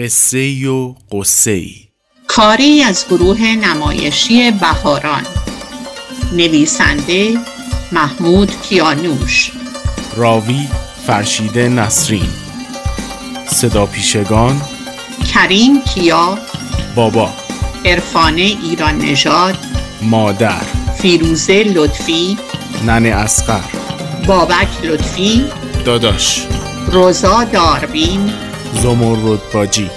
قصه و قصه ای. کاری از گروه نمایشی بهاران. نویسنده محمود کیانوش. راوی فرشیده نسرین. صدا پیشگان کریم کیا. بابا. عرفان ایران نژاد. مادر. فیروزه لطفی. ننه اسقر. بابک لطفی. داداش. روزا داربین زمرد باجی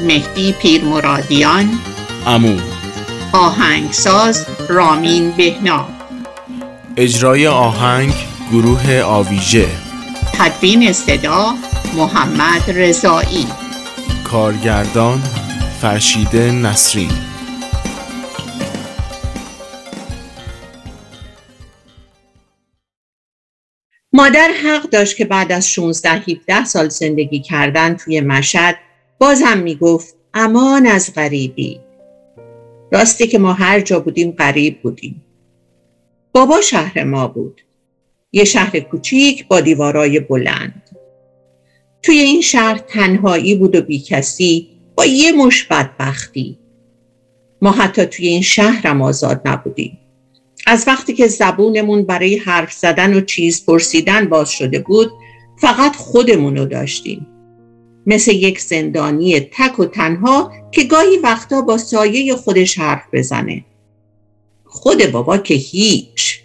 مهدی پیرمرادیان. امو آهنگساز رامین بهنا. اجرای آهنگ گروه آویژه. تدوین صدا محمد رضایی. کارگردان فرشیده نسرین مادر حق داشت که بعد از 16 17 سال زندگی کردن توی مشهد بازم می‌گفت امان از غریبی. راستی که ما هر جا بودیم غریب بودیم. بابا شهر ما بود. یه شهر کوچیک با دیوارای بلند. توی این شهر تنهایی بود و بیکسی با یه مش بدبختی. ما حتی توی این شهرم آزاد نبودیم. از وقتی که زبونمون برای حرف زدن و چیز پرسیدن باز شده بود فقط خودمون رو داشتیم. مثل یک زندانی تک و تنها که گاهی وقتا با سایه خودش حرف بزنه. خود بابا که هیچ.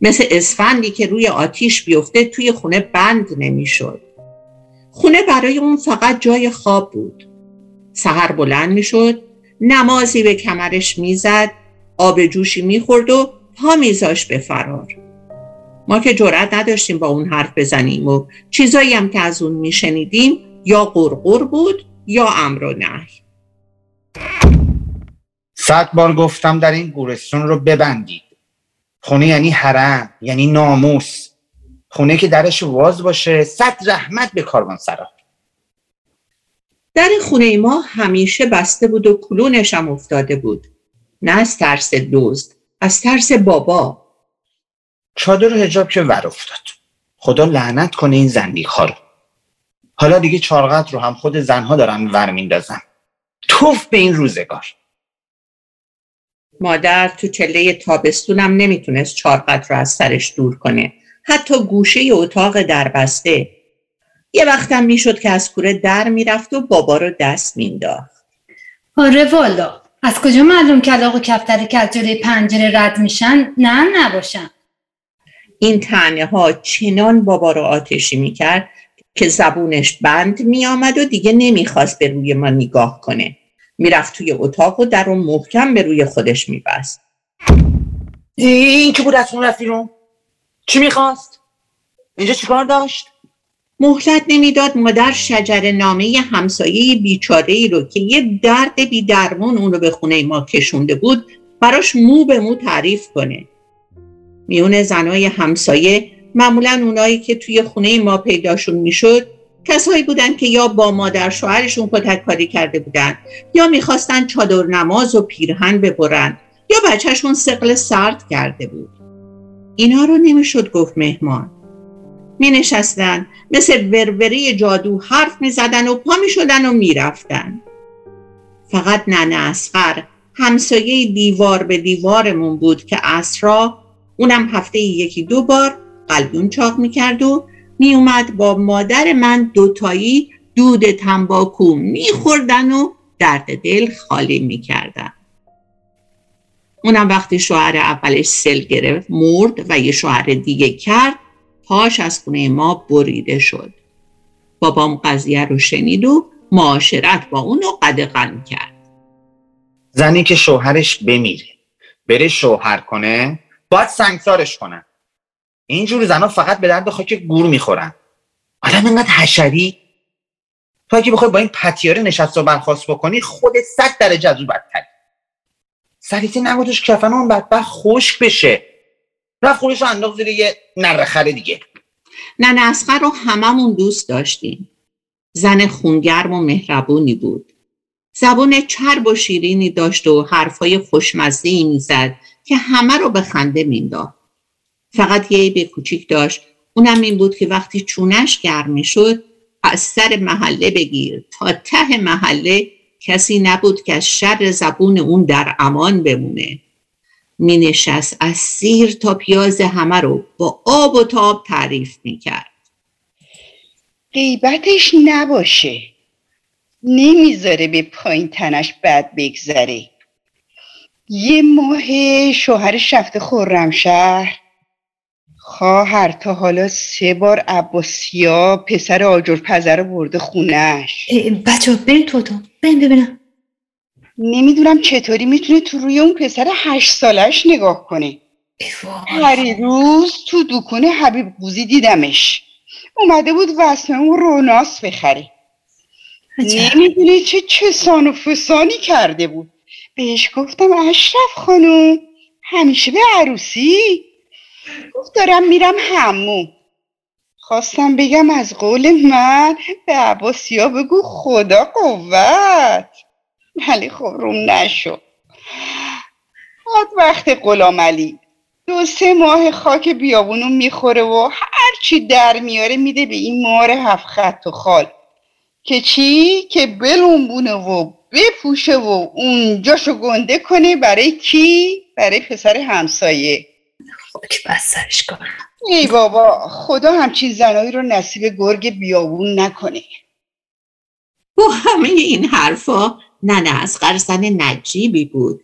مثل اسفندی که روی آتیش بیفته توی خونه بند نمی‌شد. خونه برای اون فقط جای خواب بود. سهر بلند می‌شد نمازی به کمرش می‌زد آب جوشی می‌خورد و پا میذاش به فرار. ما که جرأت نداشتیم با اون حرف بزنیم و چیزایی هم که از اون میشنیدیم یا قرقر بود یا امر و نهی. صد بار گفتم در این گورستون رو ببندید. خونه یعنی حرم یعنی ناموس. خونه که درش واز باشه صد رحمت به کاروان سرا. در خونه ما همیشه بسته بود و کلونش هم افتاده بود. نه از ترس دزد از ترس بابا. چادر و حجاب که ور افتاد. خدا لعنت کنه این زندیق ها رو. حالا دیگه چارقت رو هم خود زنها دارن ور میندازن. توف به این روزگار. مادر تو چله تابستونم نمی‌تونست چارقت رو از سرش دور کنه. حتی گوشه اتاق دربسته. یه وقتم می‌شد که از کوره در می‌رفت و بابا رو دست مینداخت آره والا. از کجا معلوم کلاق و کفتری که از جلوی پنجره رد میشن؟ نه نباشن این تنه ها چنان بابا رو آتشی می‌کرد که زبونش بند میآمد و دیگه نمی‌خواست به روی ما نگاه کنه. می‌رفت توی اتاق و در رو محکم به روی خودش میبست. این که بود از اون رفت بیرون؟ چی می‌خواست؟ اینجا چیکار داشت؟ مهلت نمی‌داد. مادر شجر نامه همسایه بیچاره ای رو که یه درد بی درمون اون رو به خونه ما کشونده بود براش مو به مو تعریف کنه. میون زنای همسایه معمولا اونایی که توی خونه ما پیداشون می‌شد کسایی بودن که یا با مادر شوهرشون کتک کاری کرده بودن یا می‌خواستن چادر نماز و پیرهن ببرن یا بچهشون سقل سرد کرده بود. اینا رو نمی‌شد گفت مهمان. می نشستن مثل وروری جادو حرف می زدن و پا می شدن و می رفتن. فقط ننه اسقر همسایه دیوار به دیوارمون بود که اسرا اونم هفته یکی دو بار قلبون چاق می کرد و می اومد با مادر من دوتایی دود تنباکو می خوردن و درد دل خالی می کردن. اونم وقتی شوهر اولش سل گرفت مرد و یه شوهر دیگه کرد پاش از خونه ما بریده شد. بابام قضیه رو شنید و معاشرت با اونو قدغن کرد. زنی که شوهرش بمیره. بره شوهر کنه باید سنگسارش کنن. اینجور زنها فقط به درد خاک گور می‌خورن. آدم اینقدر حشری؟ تو اگه بخوای با این پتیاره نشست و برخواست بکنی خود صد درجه از او بدتری. سریتی نگوتش کفن اون بدبخت خشک بشه. رفت خودش رو انداخت زیر یه نرخره دیگه. ننه اسقر رو هممون دوست داشتیم. زن خونگرم و مهربونی بود. زبون چرب و شیرینی داشت و حرفای خوشمزه می‌زد که همه رو به خنده مینداخت. فقط یه عیب کوچیک داشت. اونم این بود که وقتی چونش گرم می‌شد از سر محله بگیر. تا ته محله کسی نبود که از شر زبون اون در امان بمونه. می نشست از سیر تا پیاز همه رو با آب و تاب تعریف می کرد غیبتش نباشه. نمی‌ذاره به پایین تنش بد بگذره. یه ماه شوهرش رفته خرمشهر. خواهر تا حالا سه بار عباسیا پسر آجر پزر برده خونش بچه بریم تو تو بریم ببینم. نمی‌دونم چطوری می‌تونه تو روی اون پسر هشت سالش نگاه کنه هر روز تو دکونه حبیب قوزی دیدمش. اومده بود واسه اون روناس بخره. نمی‌دونه چه چسان و فسانی کرده بود. بهش گفتم اشرف خانم همیشه به عروسی؟ گفت دارم میرم همو خواستم بگم از قول من به عباسیا بگو خدا قوت. ولی خب روم نشو حد وقت غلام علی. دو سه ماه خاک بیابونو می‌خوره و هرچی در میاره میده به این مار هفت خط و خال. که چی؟ که بلونبونه و بپوشه و اونجاشو گنده کنه برای کی؟ برای پسر همسایه. خاک بسترش کنم ای بابا خدا همچین زنایی رو نصیب گرگ بیابون نکنه. با همه این حرفا ننه از زن نجیبی بود.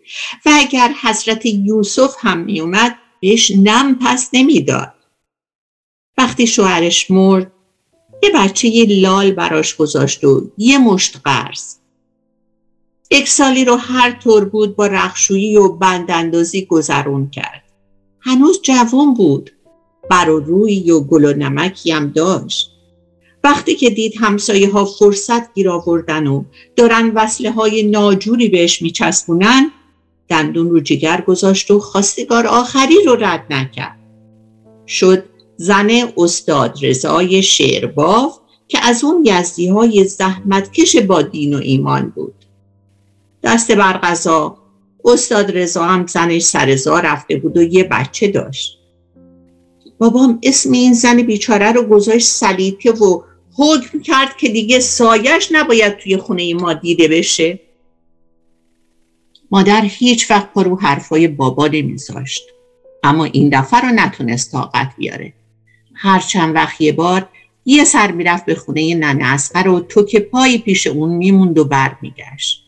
و اگر حضرت یوسف هم میومد بهش نم پس نمی‌داد. وقتی شوهرش مرد یه بچه یه لال براش گذاشت و یه مشت قرض یک سالی رو هر طور بود با رخشویی و بنداندازی گذرون کرد. هنوز جوان بود. بر و روی و گل و نمکی هم داشت. وقتی که دید همسایه ها فرصت گیر آوردن و دارن وصله های ناجوری بهش میچسبونن دندون رو جگر گذاشت و خواستگار آخری رو رد نکرد. شد زن استاد رضای شعرباف که از اون یزدی های زحمتکش با دین و ایمان بود. دست بر غذا استاد رضا هم زنش سرزا رفته بود و یه بچه داشت. بابام اسم این زن بیچاره رو گذاشت سلیته و حکم کرد که دیگه سایش نباید توی خونه ما دیده بشه. مادر هیچ وقت پا رو حرفای بابا نمیذاشت. اما این دفعه رو نتونست طاقت بیاره. هر چند وقت یه بار یه سر می‌رفت به خونه ننه اسقر و تو که پایی پیش اون میموند و بر میگشت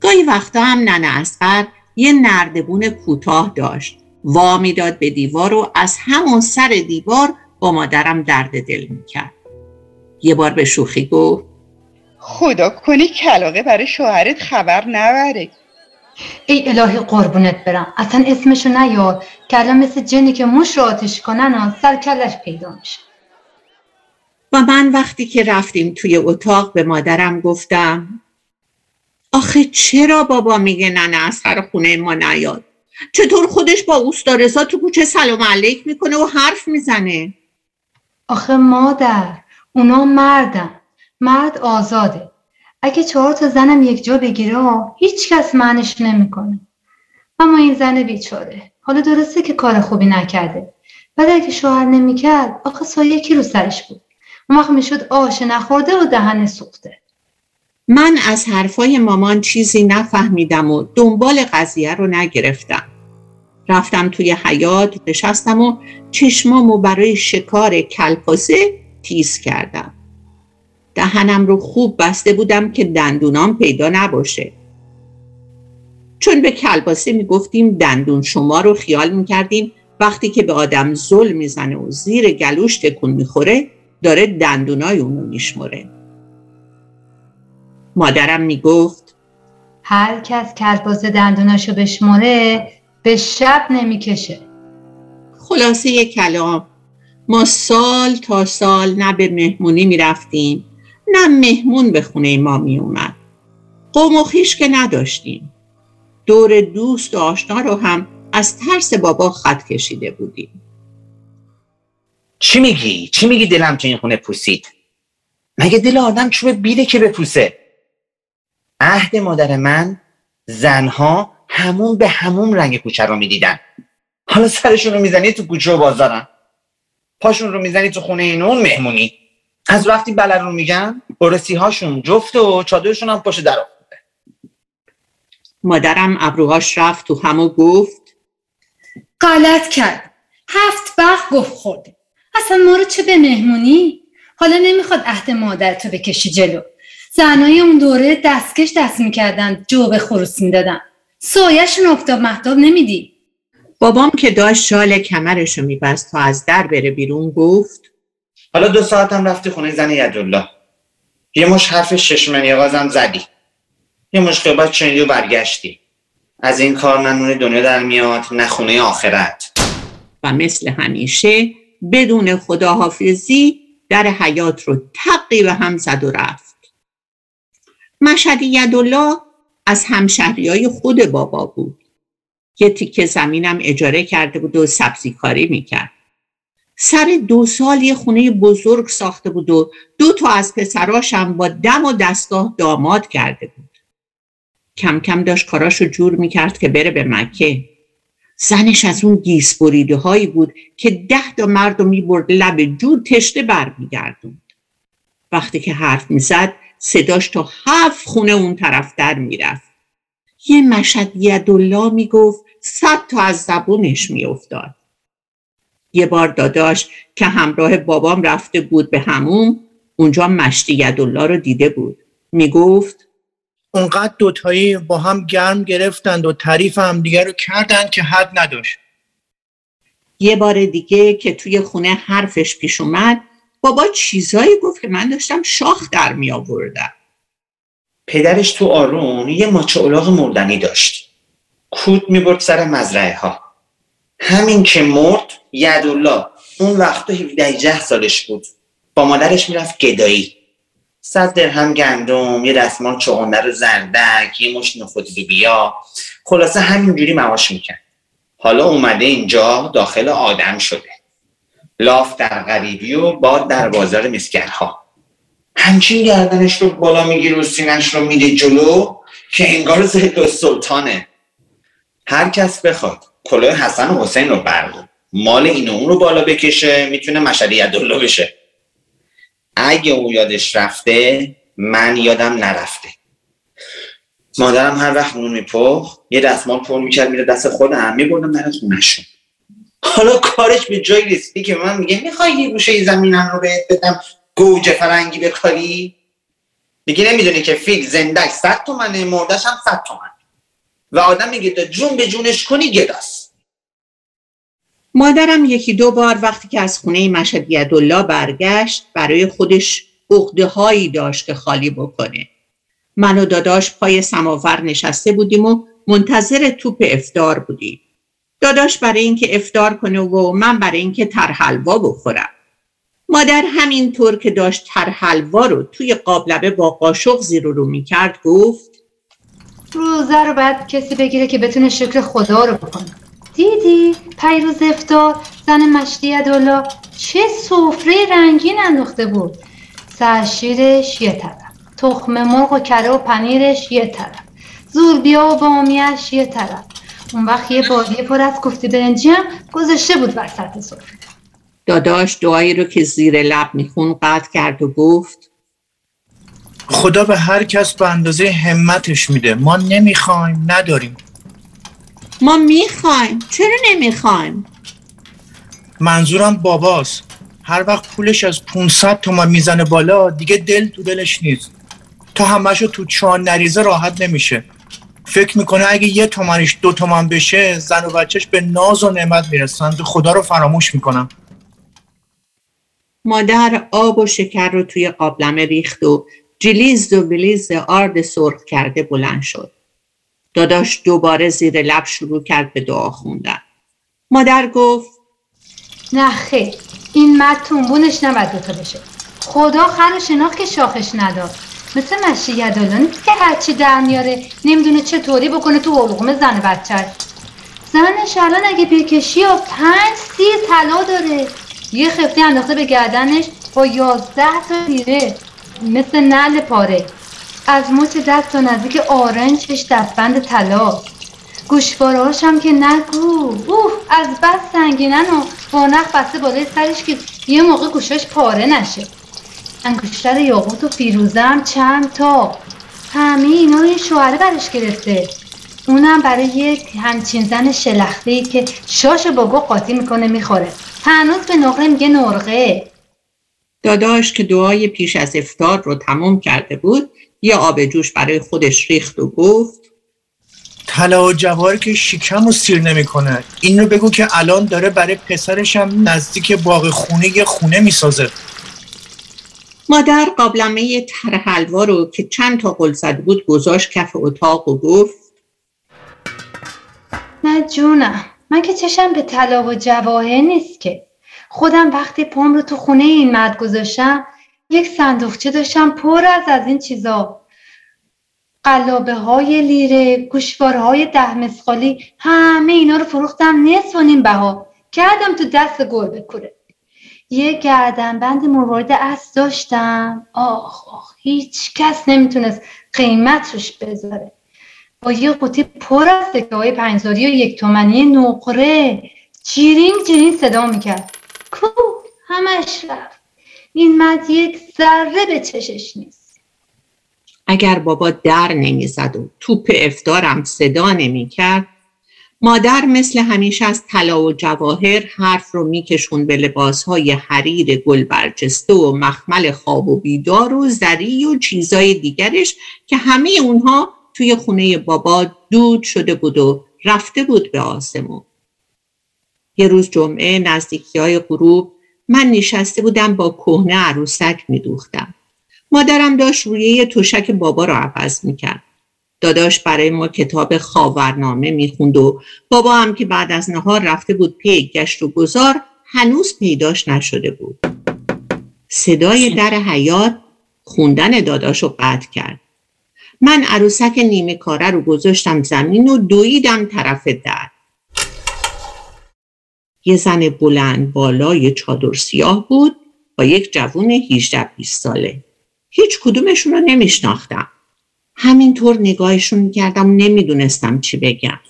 گاهی وقتا هم ننه اسقر یه نردبون کوتاه داشت. وا می‌داد به دیوار و از همون سر دیوار با مادرم درد دل می‌کرد. یه بار به شوخی گفت. خدا کنی کلاقه برای شوهرت خبر نبره. ای الهی قربونت برم. اصلا اسمشو نیار که الان مثل جنی که موش رو آتش کنن سر کلش پیدا میشه. و من وقتی که رفتیم توی اتاق به مادرم گفتم آخه چرا بابا میگه ننه از سر خونه ما نیاد؟ چطور خودش با اوستا تو کوچه سلام علیک می‌کنه و حرف می‌زنه؟ آخه مادر اونا مردن. مرد آزاده. اگه چهار تا زنم یک جا بگیره هیچ کس معنیش نمی‌کنه. اما این زن بیچاره. حالا درسته که کار خوبی نکرده. بعد اگه شوهر نمی‌کرد آخه سایه کی رو سرش بود. اون وقت می‌شد آش نخورده و دهن سوخته. من از حرفای مامان چیزی نفهمیدم و دنبال قضیه رو نگرفتم. رفتم توی حیات نشستم و چشمامو برای شکار کلپاسه تیز کردم. دهنم رو خوب بسته بودم که دندونام پیدا نباشه. چون به کلباسه می‌گفتیم دندون شما رو خیال می‌کردیم وقتی که به آدم زل می‌زنه و زیر گلوش تکون می‌خوره داره دندونای اونو میشمره مادرم می‌گفت هر کس کلباسه دندوناشو بشمره به شب نمی‌کشه. خلاصه کلام ما سال تا سال نه به مهمونی می‌رفتیم نه مهمون به خونه ما می اومد قوم و خیش که نداشتیم. دور دوست و آشنا رو هم از ترس بابا خط کشیده بودیم. چی میگی؟ چی میگی دلم تو این خونه پوسید؟ مگه دل آدم چوب بیده که بپوسه؟ عهد مادر من زنها همون به همون رنگ کوچه رو می‌دیدن. حالا سرشون رو می‌زنی تو کوچه و بازارن. پاشون رو می‌زنی تو خونه این اون مهمونی. از وقتی بلرون میگن برسی هاشون جفته و چادرشون هم پشت در مادرم ابروهاش رفت تو هم و گفت غلط کرد. هفت وقت گفت خورده. اصلا ما رو چه به مهمونی؟ حالا نمی‌خواد عهد مادر تو بکشی جلو. زنای اون دوره دستکش دست می‌کردن جو به خروس می‌دادن. سایهشون افتاب محتاب نمیدی بابام که داشت شال کمرشو میبست تا از در بره بیرون گفت حالا دو ساعتم رفتی خونه زن یدالله. یه مش حرف ششمنی غازم زدی. یه مش خیابت چنیدی و برگشتی. از این کار نه نون دنیا در میاد نه خونه آخرت. و مثل همیشه بدون خداحافظی در حیات رو تقی به هم زد و رفت. مشهد یدالله از همشهری های خود بابا بود. یه تیکه زمینم اجاره کرده بود و سبزی کاری می‌کرد. سر دو سال یه خونه بزرگ ساخته بود و دو تا از پسراشم با دم و دستگاه داماد کرده بود. کم کم داشت کاراشو جور می‌کرد که بره به مکه. زنش از اون گیس بریده هایی بود که ده تا مرد رو می‌برد لب جور تشته برمیگردوند. وقتی که حرف می‌زد صداش تا هفت خونه اون طرف در می‌رفت. یه مشهد یدالله می‌گفت صد تا از زبونش میافتاد. یه بار داداش که همراه بابام رفته بود به هموم اونجا مشتی یدالله رو دیده بود. می‌گفت اونقدر دوتایی با هم گرم گرفتند و تعریف هم دیگر رو کردند که حد نداشت. یه بار دیگه که توی خونه حرفش پیش اومد بابا چیزایی گفت که من داشتم شاخ در می آوردم پدرش تو آرون یه ماچه اولاغ مردنی داشت. کود می‌برد سر مزرعه ها همین که مرد یدالله اون وقتا 17 سالش بود. با مادرش می‌رفت گدایی. صد درهم گندم یه دستمال چغنده رو زردک یه مش نخودی بیا خلاصه همینجوری معاش می‌کرد. حالا اومده اینجا داخل آدم شده. لاف در غریبی و باد در بازار مسکرها. همچین گردنش رو بالا می‌گیره و سینش رو میده جلو که انگار زهد سلطانه. هر کس بخواد. کلاه حسن و حسین رو بردار مال این اون رو بالا بکشه می‌تونه مشهد یدالله بشه. اگه او یادش رفته من یادم نرفته. مادرم هر وقت نون میپخت یه دستمال پر می‌کرد میره دست خودم میبردم در خونشون حالا کارش به جای رسیدی که من میگه می‌خوای یه گوشه زمینم رو بهت بدم گوجه فرنگی بکاری دیگه نمی‌دونی که فیل زندک صد تومنه مردش هم صد تومن و آدم میگه جون به جونش کنی گداست مادرم یکی دو بار وقتی که از خونه مشهد یدالله برگشت برای خودش اقده هایی داشت که خالی بکنه. من و داداش پای سماور نشسته بودیم و منتظر توپ افتار بودیم. داداش برای اینکه افتار کنه و من برای اینکه تر حلوا بخورم. مادر همینطور که داشت تر حلوا رو توی قابلمه با قاشق زیر رو می‌کرد گفت روزه رو باید کسی بگیره که بتونه شکر خدا رو بکنه. دیدی؟ پیروز افتار زن مشتی دولا چه سفره رنگین انداخته بود. سرشیرش یه طرف تخم مرغ و کره و پنیرش یه طرف زوربیا و بامیش یه طرف. اون وقت یه بادیه پر از گفتی برنجی هم گذاشته بود وسط سفره. داداش دعایی رو که زیر لب میخون قطع کرد و گفت خدا به هر کس به اندازه همتش میده. ما نمی‌خوایم نداریم. ما می‌خوایم. چرا نمی‌خوایم؟ منظورم باباست. هر وقت پولش از 500 تومن می‌زنه بالا دیگه دل تو دلش نیست. تا همشو تو چان نریزه راحت نمیشه. فکر می‌کنه اگه یه تومنش دو تومن بشه زن و بچهش به ناز و نعمت می‌رسند خدا رو فراموش می‌کنم. مادر آب و شکر رو توی قابلمه ریخت و جلیز و بلیز آرد سرخ کرده بلند شد. داداش دوباره زیر لب شروع کرد به دعا خوندن. مادر گفت نه خیر این مرد تنبونش نباید دوتا بشه. خدا خر شناخت که شاخش نداد. مثل مشی یدالا نیست که هرچی در میاره نمی‌دونه چطوری بکنه تو حلقوم زن بچه. زنش الان اگه بکشی یا پنج سی طلا داره. یه خفتی انداخته به گردنش با یازده تا دیره. مثل نل پاره. از مچ دست تا نزدیک آرنجش دستبند طلا. گوشوارهاش هم که نگو. اوه از بس سنگینن و بانخ بسته بالای سرش که یه موقع گوشاش پاره نشه. انگشتر یاقوت و فیروزم چند تا. همه اینا رو یه شوهره برش گرفته. اونم برای یک همچین زن شلخته که شاش بابا قاطی می‌کنه می‌خوره. هنوز به نقره میگه نرغه. داداش که دعای پیش از افتار رو تمام کرده بود یه آب جوش برای خودش ریخت و گفت طلا و جواهر که شکم رو سیر نمی‌کنه. این رو بگو که الان داره برای پسرشم نزدیک باغ خونه یه خونه می‌سازه. مادر قابلمه تر حلوا رو که چند تا قل زده بود گذاشت کف اتاق و گفت نه جونم. من که چشم به طلا و جواهر نیست که. خودم وقتی پام رو تو خونه این مرد گذاشتم یک صندوقچه داشتم پر از از این چیزا. قلابه های لیره گوشواره های ده مسخالی همه اینا رو فروختم. نصف و نیم بها. کردم تو دست گربه کوره یه گردنبند مورد از داشتم. آخ آخ هیچ کس نمی‌تونست قیمت روش بذاره. با یه قوطی پر از سکه های پنجزاری و یک تومنی نقره. جیرین جیرین صدا می‌کرد. کو همش رفت. مرد یک ذره به چشش نیست. اگر بابا در نمی‌زد و توپ افتارم صدا نمی‌کرد مادر مثل همیشه از طلا و جواهر حرف رو میکشون به لباسهای حریر گل برجسته و مخمل خواب و بیدار و زری و چیزای دیگرش که همه اونها توی خونه بابا دود شده بود و رفته بود به آسمون. یه روز جمعه نزدیکی های غروب من نشسته بودم با کهنه عروسک میدوختم. مادرم داشت روی یه تشک بابا رو عوض می‌کرد. داداش برای ما کتاب خاورنامه می‌خوند و بابا هم که بعد از نهار رفته بود پی گشت و گذار هنوز پیداش نشده بود. صدای در حیات خوندن داداش رو قطع کرد. من عروسک نیمه کاره رو گذاشتم زمین و دویدم طرف در. یه زن بلند بالای چادر سیاه بود با یک جوون 18 20 ساله. هیچ کدومشون رو نمیشناختم. همینطور نگاهشون می‌کردم نمی‌دونستم چی بگم.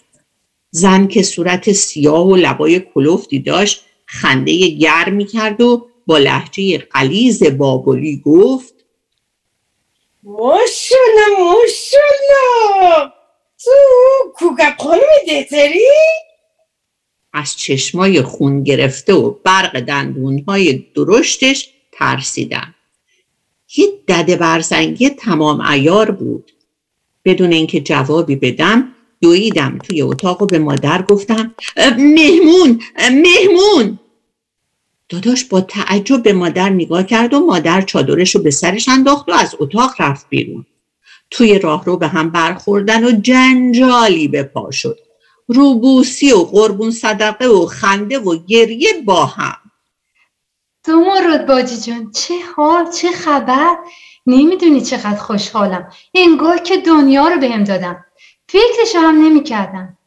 زن که صورت سیاه و لبای کلوفتی داشت خنده گرم می‌کرد و با لحجه قلیز بابلی گفت ماشالله ماشالله تو کوکا خانم دهتری؟ از چشمای خون گرفته و برق دندونهای درشتش ترسیدم. یه دده برزنگی تمام ایار بود. بدون اینکه جوابی بدم دویدم توی اتاق و به مادر گفتم مهمون مهمون! داداش با تعجب به مادر نگاه کرد و مادر چادرش رو به سرش انداخت و از اتاق رفت بیرون. توی راه رو به هم برخوردن و جنجالی به پا شد. روبوسی و قربون صدقه و خنده و گریه با هم. رود باجی جان چه حال چه خبر؟ نمی‌دونی چقدر خوشحالم. انگار که دنیا رو بهم دادم. فکرش هم نمی کردم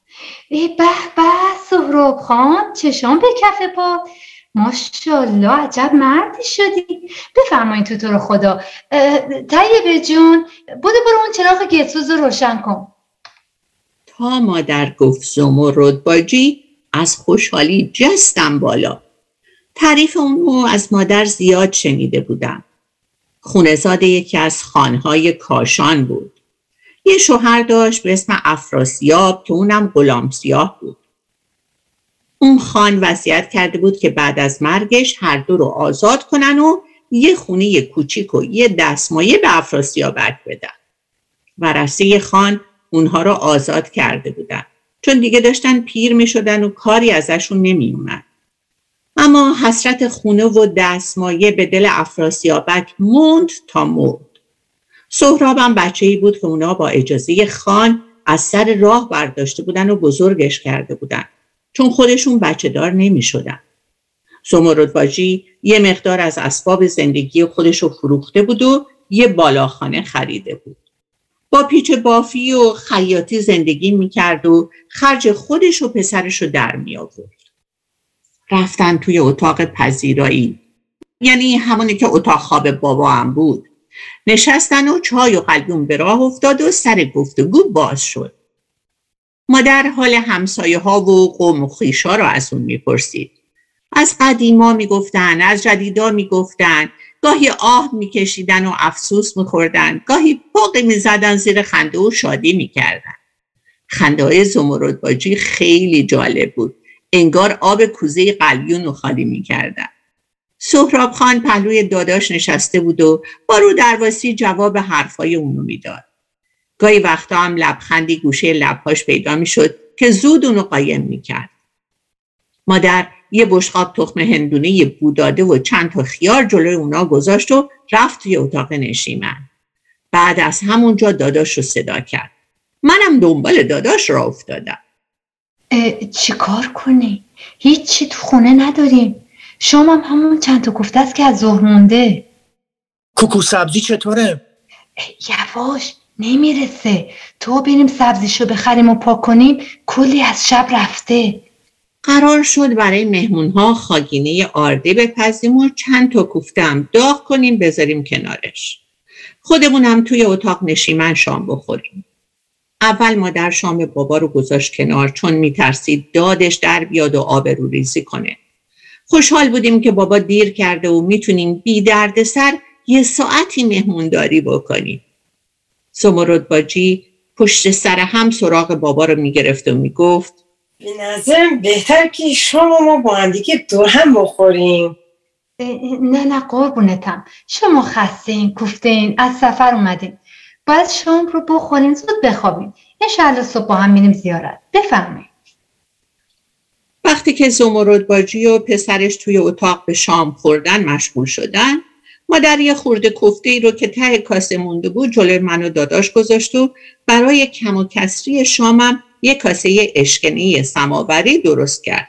ای به به سهراب خان چشام به کف پا. ماشاءالله عجب مردی شدی. بفرمایید تو تو رو خدا. طیبه جون بودو برو اون چراغ گتسوز رو روشن کن. مادر گفت زمرد باجی از خوشحالی جستم بالا. تعریف اونو از مادر زیاد شنیده بودم. خونزاد یکی از خانهای کاشان بود. یه شوهر داشت به اسم افراسیاب که اونم غلام سیاه بود. اون خان وصیت کرده بود که بعد از مرگش هر دو رو آزاد کنن و یه خونه کوچیک و یه دستمایه به افراسیابک بدن. ورسه خان اونها رو آزاد کرده بودن چون دیگه داشتن پیر می شدن و کاری ازشون نمی اومد. اما حسرت خونه و دستمایه به دل افراسیابک موند تا مرد سهرابم بچه ای بود که اونا با اجازه خان از سر راه برداشته بودن و بزرگش کرده بودن چون خودشون بچه دار نمی شدن. یه مقدار از اسباب زندگی خودش رو فروخته بود و یه بالاخانه خریده بود. با پیچ بافی و خیاطی زندگی می‌کرد و خرج خودش و پسرش رو در می آورد. رفتن توی اتاق پذیرایی یعنی همونی که اتاق خواب بابا هم بود. نشستن و چای و قلیون به راه افتاد و سر گفتگو باز شد. مادر حال همسایه ها و قوم و خیشا را از اون می‌پرسید. از قدیما می‌گفتن از جدیدا می‌گفتن گاهی آه میکشیدن و افسوس میخوردن گاهی پاقی می‌زدن زیر خنده و شادی می‌کردن. خنده های زمرد باجی خیلی جالب بود. انگار آب کوزه قلیون رو خالی می‌کردن. سهراب خان پهلوی داداش نشسته بود و با رو درواسی جواب حرفای اونو می‌داد. گاهی وقتا هم لبخندی گوشه لبهاش پیدا می‌شد که زود اونو قایم می‌کرد. مادر یه بشقاب تخم هندونه بوداده و چند تا خیار جلوی اونا گذاشت و رفت توی اتاق نشیمن. بعد از همونجا داداش رو صدا کرد. منم دنبال داداش را افتادم. چی کار کنی؟ هیچی تو خونه نداریم. شما هم همون چند تا گفته است که از ظهر مونده. کوکو سبزی چطوره؟ یواش نمی‌رسه. تو بریم سبزیشو بخریم و پاک کنیم کلی از شب رفته. قرار شد برای مهمون ها خاگینه آرده بپزیم و چند تا کوفتم داغ کنیم بذاریم کنارش. خودمون هم توی اتاق نشیمن شام بخوریم. اول مادر شام بابا رو گذاشت کنار چون میترسید دادش در بیاد و آب رو ریزی کنه. خوشحال بودیم که بابا دیر کرده و می‌تونیم بی درد سر یه ساعتی مهمونداری بکنیم. سمرد باجی پشت سر هم سراغ بابا رو می‌گرفت و می‌گفت به نظرم بهتر که شما ما با هم دیگه دور هم بخوریم. نه نه قربونتم. شما خستین کوفتین از سفر اومدین. باید شام رو بخورین زود بخوابین. انشالله صبح با هم میریم زیارت. بفرمایید. وقتی که زمرد باجی و پسرش توی اتاق به شام خوردن مشغول شدن مادر یه خورده کفته ای رو که ته کاسه مونده بود جلوی من و داداش گذاشت و برای کم و کسری شامم یه کاسه اشکنی سماوری درست کرد.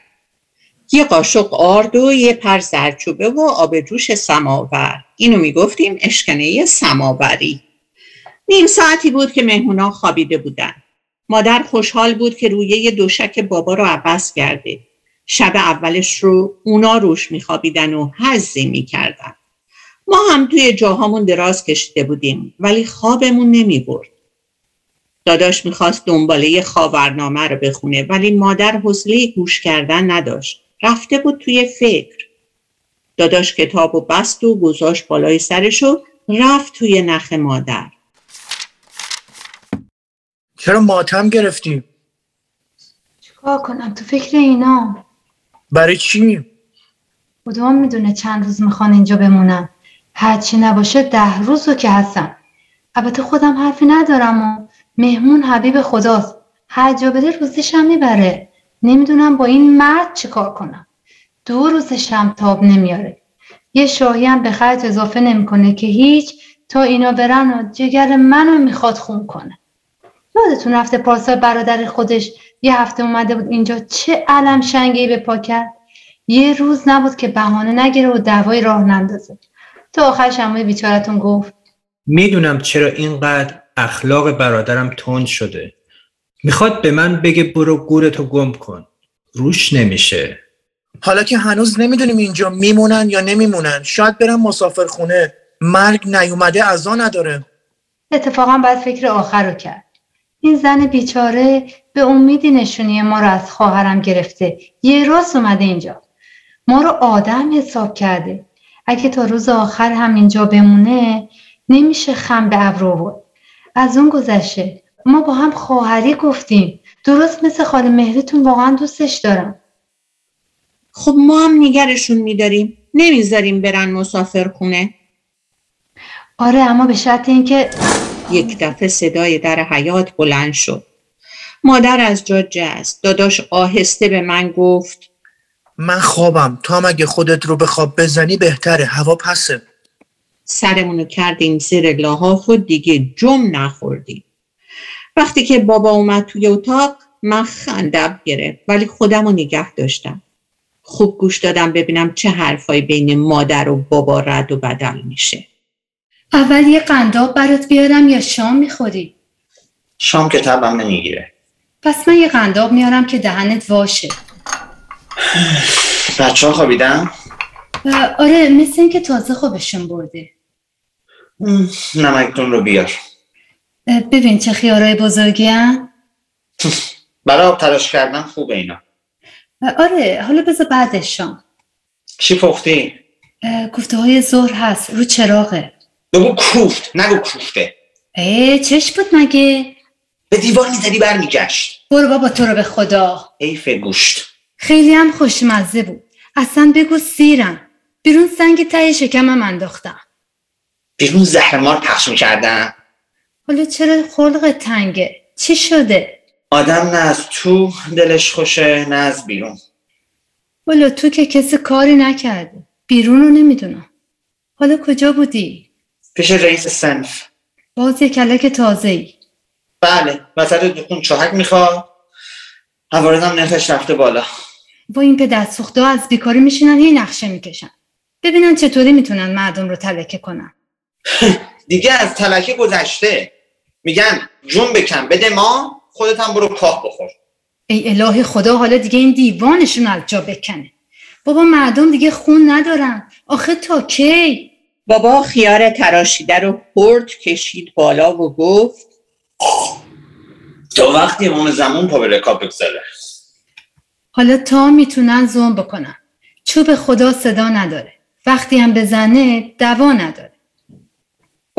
یه قاشق آرد و یه پر زرچوبه و آب جوش سماور. اینو می‌گفتیم اشکنه سماوری. نیم ساعتی بود که مهمونا خوابیده بودن. مادر خوشحال بود که روی یه دوشک بابا رو عوض کرده. شب اولش رو اونا روش میخوابیدن و حزی می‌کردن. ما هم توی جاهامون دراز کشیده بودیم ولی خوابمون نمی برد. داداش می‌خواست دنباله خاورنامه رو بخونه ولی مادر حوصله گوش کردن نداشت. رفته بود توی فکر. داداش کتاب و بست و گذاشت بالای سرش و رفت توی نخ مادر. چرا ماتم گرفتیم؟ چیکار کنم تو فکر اینا برای چی؟ خدا می‌دونه چند روز می‌خوان اینجا بمونم هرچی نباشه ده روز رو که هستم البته خودم حرفی ندارم و مهمون حبیب خداست. هر جا بده روزشم می‌بره. نمی‌دونم با این مرد چی کار کنم. دو روزشم تاب نمیاره. یه شاهی هم به خرج اضافه نمی‌کنه که هیچ تا اینا برن و جگر منو می‌خواد خون کنه. یادتون رفته پارسال برادر خودش یه هفته اومده بود اینجا چه علم شنگی به پا کرد. یه روز نبود که بهانه نگیره و دعوای راه نندازه تا آخر شمای بیچارتون گفت می‌دونم چرا اینقدر اخلاق برادرم تند شده. می‌خواد به من بگه برو گورتو گم کن. روش نمیشه. حالا که هنوز نمی‌دونیم اینجا میمونن یا نمیمونن. شاید برم مسافر خونه مرگ نیومده ازا نداره. اتفاقا باید فکر آخر رو کرد. این زن بیچاره به امیدی نشونی ما رو از خواهرم گرفته. یه راست اومده اینجا. ما رو آدم حساب کرده. اگه تا روز آخر هم اینجا بمونه نمیشه خم به ابرو از اون گذشته. ما با هم خواهری گفتیم. درست مثل خاله مهرتون واقعا دوستش دارم. خب ما هم نگرشون میداریم. نمی‌ذاریم برن مسافر خونه. آره اما به شرط اینکه یک دفعه صدای در حیات بلند شد. مادر از جا جست. داداش آهسته به من گفت من خوابم. تو هم اگه خودت رو به خواب بزنی بهتره. هوا پسه. سرمونو کردیم زیر لاحاف و دیگه جم نخوردیم. وقتی که بابا اومد توی اتاق من خندم گرفت ولی خودم رو نگه داشتم. خوب گوش دادم ببینم چه حرفایی بین مادر و بابا رد و بدل میشه. اول یه قنداب برات بیارم یا شام می‌خوری؟ شام که تبم نمی‌گیره. پس من یه قنداب میارم که دهنت واشه. بچه ها خوابیدن؟ آره مثل اینکه تازه خوابشون برده. نمکتون رو بیار. ببین چه خیارای بزرگی هم برای آب تلاش کردن خوبه اینا. آره حالا بذار بعد شام. چی پختی؟ کوفته های ظهر هست رو چراغه. بگو کوفت نگو کوفته. ای چش بود مگه؟ به دیوار می‌زدی برمیگشت. برو بابا تو رو به خدا. حیف گوشت. خیلی هم خوشمزه بود. اصلا بگو سیرم. بیرون سنگ ته شکمم انداختم. بیرون زهرمار پخش می‌کردن؟ حالا چرا خلق تنگه؟ چی شده؟ آدم نه از تو دلش خوشه نه از بیرون. حالا تو که کسی کاری نکرده. بیرون رو نمی‌دونم. حالا کجا بودی؟ پیش رئیس سنف. باز یه کلک تازه ای بله وسط دکون چاهک می‌خواد. هم نرخش رفته بالا. با این پدر سوخته از بیکاری میشینن هی نقشه می‌کشن. ببینن چطوری می‌تونن مردم رو تلکه کنن. دیگه از تلکه گذشته. میگن جون بکن بده ما خودت هم برو کاه بخور. ای اله خدا حالا دیگه این دیوانشون از جا بکنه. بابا مردم دیگه خون ندارن. آخه تا کی؟ بابا خیار تراشیده رو پرد کشید بالا و گفت تا وقتی امام زمان پا به رکاب بگذاره. حالا تا می‌تونن زوم بکنن. چوب خدا صدا نداره. وقتی هم بزنه دوا نداره.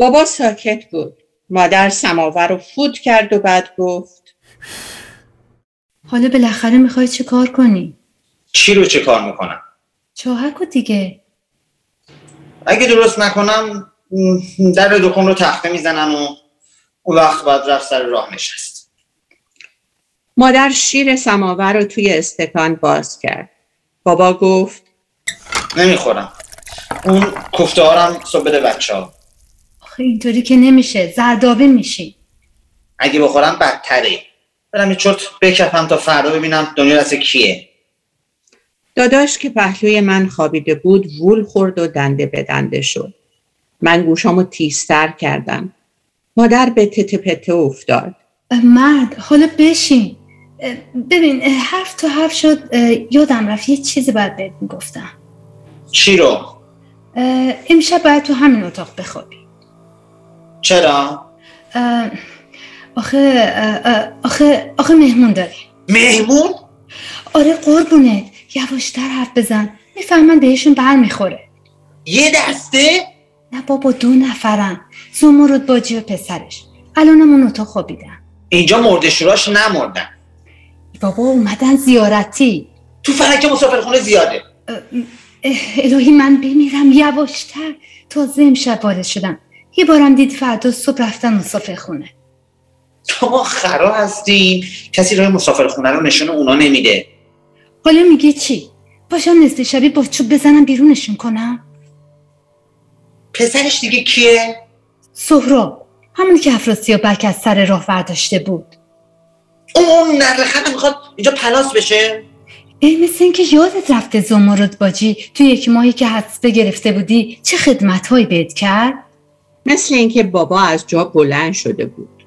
بابا ساکت بود. مادر سماور رو فوت کرد و بعد گفت حالا بالاخره می‌خوای چه کار کنی؟ چی رو چه کار می‌کنم؟ چاهک دیگه. اگه درست نکنم در دکان رو تخته می‌زنم و اون وقت باید رفت سر راه نشست. مادر شیر سماور رو توی استکان باز کرد. بابا گفت نمی‌خورم. اون کفته هارم صبح بده بچه ها اینطوری که نمیشه. زردابه میشی. اگه بخورم بدتره. برم یه چرت بکفم تا فردا ببینم دنیا دست کیه. داداش که پهلوی من خوابیده بود وول خورد و دنده به دنده شد. من گوشامو تیزتر کردم. مادر به تته پته افتاد. مرد حالا بشین. ببین حرف تو حرف شد یادم رفت یه چیزی باید بهت می‌گفتم. چی رو؟ امشب باید تو همین اتاق بخوابی. چرا؟ آخه آخه آخه مهمون داری مهمون؟ آره قربونت یواشتر حرف بزن. می‌فهمن بهشون بر می‌خوره یه دسته؟ نه بابا دو نفرن. زمرد باجی و پسرش. الانم اون اتاق خوابیدن. اینجا مردشوراش نمردن. بابا اومدن زیارتی. تو فلک مسافرخونه زیاده. الهی من بمیرم یواشتر. تازه امشب وارد شدم. یه بارم دید فردا صبح رفتن مسافرخونه تو ما خرا هستیم کسی راه مسافرخونه رو نشون اونا نمیده حالا میگه چی؟ باشم نصف شبی با چوب بزنم بیرونشون کنم؟ پسرش دیگه کیه؟ سهراب همونی که بک از سر راه برداشته بود اون نرخه می‌خواد اینجا پلاس بشه؟ ای مثل اینکه یادت رفته زمرد باجی تو یک ماهی که حدس گرفته بودی چه خدمت هایی بهت کرد؟ مثل اینکه بابا از جا بلند شده بود.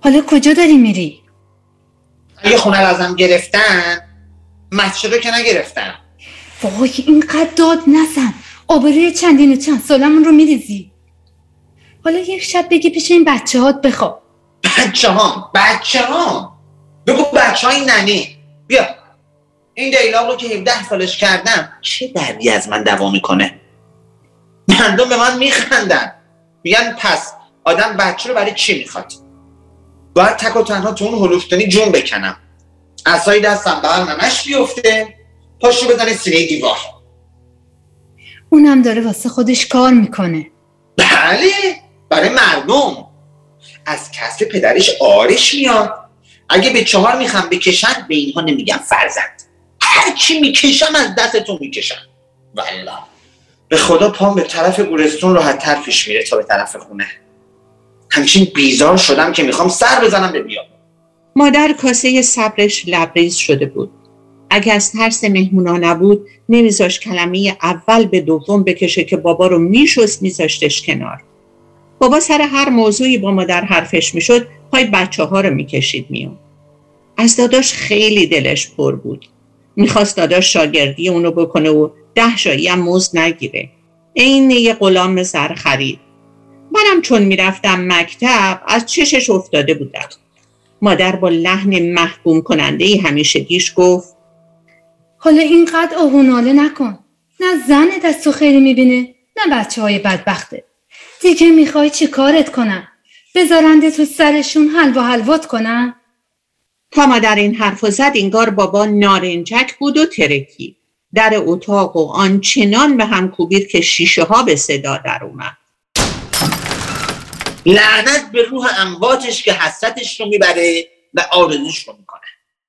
حالا کجا داری میری؟ اگه خونه ازم گرفتن مسجد که نگرفتن. وای اینقدر داد نزن. آبروی چندین و چند سالمون رو میریزی. حالا یک شب بگی پیش این بچه هات بخواب. بچه ها بچه ها بگو بچه های ننی. بیا. این دیلاغ رو که 17 سالش کردم چه دردی از من دوا می‌کنه؟ مردم به من میخندن. میگن پس آدم بچه رو برای چی می‌خواد؟ باید تک و تنها تو اون هلوفتانی جون بکنم. اصایی دستم بغل نمش بیفته پاشو بزنه سینه دیوار. اونم داره واسه خودش کار می‌کنه. بله برای مردم. از کسب پدرش آرش میاد. اگه به چهار می‌خوام بکشن به اینها نمیگم فرزند. هرچی می‌کشم از دستتون می‌کشم. والله. به خدا پام به طرف گورستون راحت تر پیش میره تا به طرف خونه. همچین بیزار شدم که می‌خوام سر بزنم به بیام مادر کاسه صبرش لبریز شده بود. اگه از ترس مهمونا نبود نمیذاش کلمه اول به دوم بکشه که بابا رو میشست میذاشتش کنار. بابا سر هر موضوعی با مادر حرفش می‌شد پای بچه ها رو می‌کشید میون. از داداش خیلی دلش پر بود. می‌خواست داداش شاگردی اونو بکنه و ده جایی هم مزد نگیره. عین یه غلام زر خرید. منم چون می‌رفتم مکتب از چشش افتاده بودم. مادر با لحن محکوم کننده همیشه گیش گفت حالا اینقدر آهوناله نکن. نه زنت از تو خیلی می‌بینه نه بچه های بدبخته. دیگه می‌خوای چی کارت کنم؟ بذارنده تو سرشون حلوا حلوات کنم تا مادر این حرف زد انگار بابا نارنجک بود و ترکی. در اتاق و آنچنان به هم کوبید که شیشه ها به صدا در اومد. لعنت به روح امواتش که حسرتش رو می‌بره و آرزوش رو می‌کنه.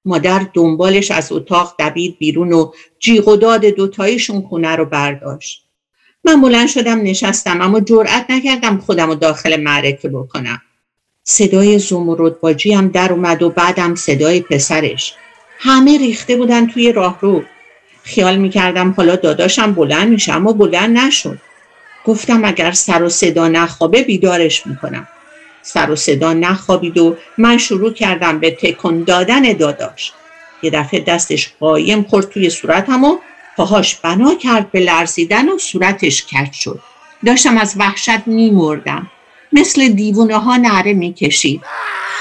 مادر دنبالش از اتاق دوید بیرون و جیغ و داد دوتایشون خونه رو برداشت. من بلند شدم نشستم اما جرأت نکردم خودم رو داخل معرکه بکنم. صدای زمرد باجی هم در اومد و بعدم صدای پسرش. همه ریخته بودن توی راهرو. خیال می‌کردم حالا داداشم بلند میشه اما بلند نشد. گفتم اگر سر و صدا نخوابه بیدارش می‌کنم. سر و صدا نخوابید و من شروع کردم به تکن دادن داداش. یه دفعه دستش قایم خورد توی صورتم و پاهاش بنا کرد به لرزیدن و صورتش کج شد. داشتم از وحشت میمردم. مثل دیوونه ها نره می‌کشید.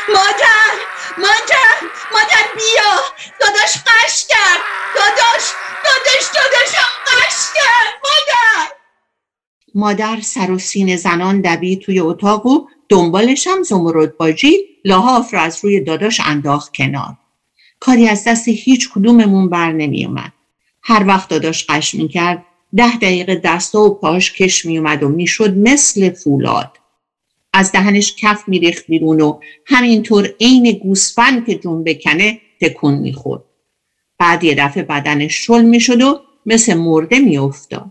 مادر مادر مادر بیا! داداش قش کرد! داداش! داداش داداشم قش کرد مادر مادر سر و سین زنان دوید توی اتاق و دنبالش هم زمرد باجی لاحاف را از روی داداش انداخت کنار کاری از دست هیچ کدوممون بر نمی اومد. هر وقت داداش قش می کرد ده دقیقه دستا و پاش کش می اومد و می‌شد مثل فولاد. از دهنش کف میریخت بیرون و همینطور عین گوسفند که جون بکنه تکون می‌خورد. بعد یه دفعه بدنش شل می‌شد و مثل مرده میافتاد.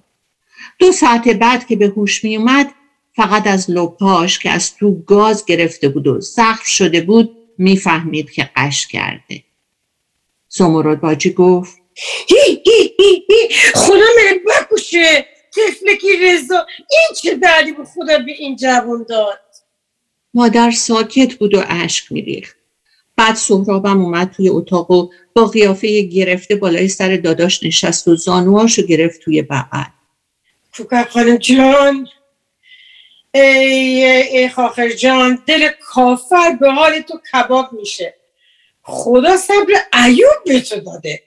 دو ساعت بعد که به هوش میومد فقط از لپاش که از تو گاز گرفته بود و زخم شده بود می‌فهمید که قش کرده. زمرد باجی گفت هی هی هی هی خدا من بکشه تفلکی رضا این چه دردی به خدا به این جوان داد مادر ساکت بود و اشک میریخت بعد سهرابم اومد توی اتاق و با قیافه گرفته بالای سر داداش نشست و زانوهاشو گرفت توی بغل. کوکر خانم جان ای ای خاخر جان دل کافر به حال تو کباب میشه. خدا صبر ایوب به تو داده.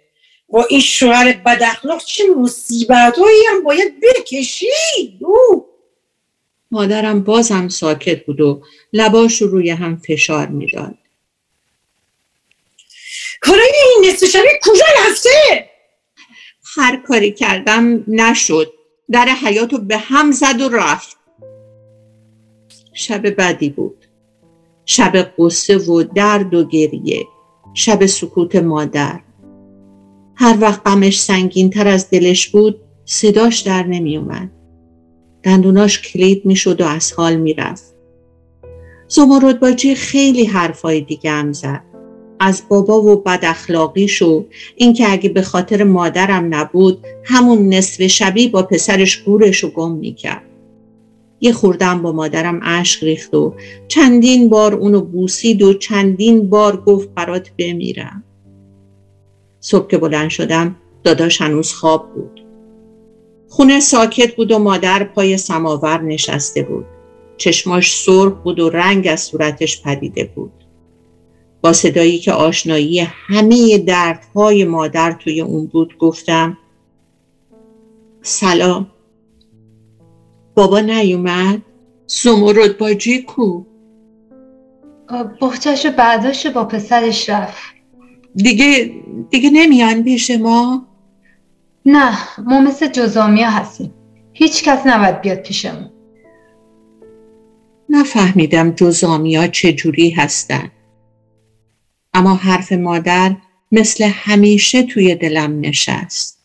با این شوهر بد اخلاق چه مصیبت هم باید بکشی؟ او مادرم بازم ساکت بود و لباش رو روی هم فشار می‌داد. کارای این نصف شبی کجا رفته هر کاری کردم نشد در حیاتو به هم زد و رفت شب بدی بود شب قصه و درد و گریه شب سکوت مادر هر وقت غمش سنگین تر از دلش بود صداش در نمی اومد. دندوناش کلید می شد و از حال می رفت. زمرد باجی خیلی حرفای دیگه هم زد. از بابا و بد اخلاقیش و اینکه اگه به خاطر مادرم نبود همون نصف شبی با پسرش گورش رو گم می‌کرد. یه خوردم با مادرم اشک ریخت و چندین بار اونو بوسید و چندین بار گفت برات بمیرم. صبح که بلند شدم داداش هنوز خواب بود. خونه ساکت بود و مادر پای سماور نشسته بود. چشماش سرخ بود و رنگ از صورتش پدیده بود. با صدایی که آشنایی همه دردهای مادر توی اون بود گفتم سلام بابا نیومد؟ سمرد باجی کو؟ بختش و بعداش با پسرش رفت دیگه دیگه نمیان پیش ما؟ نه ما مثل جزامیا هستیم هیچ کس نباید بیاد پیشمون نفهمیدم جزامیا چجوری هستن اما حرف مادر مثل همیشه توی دلم نشست.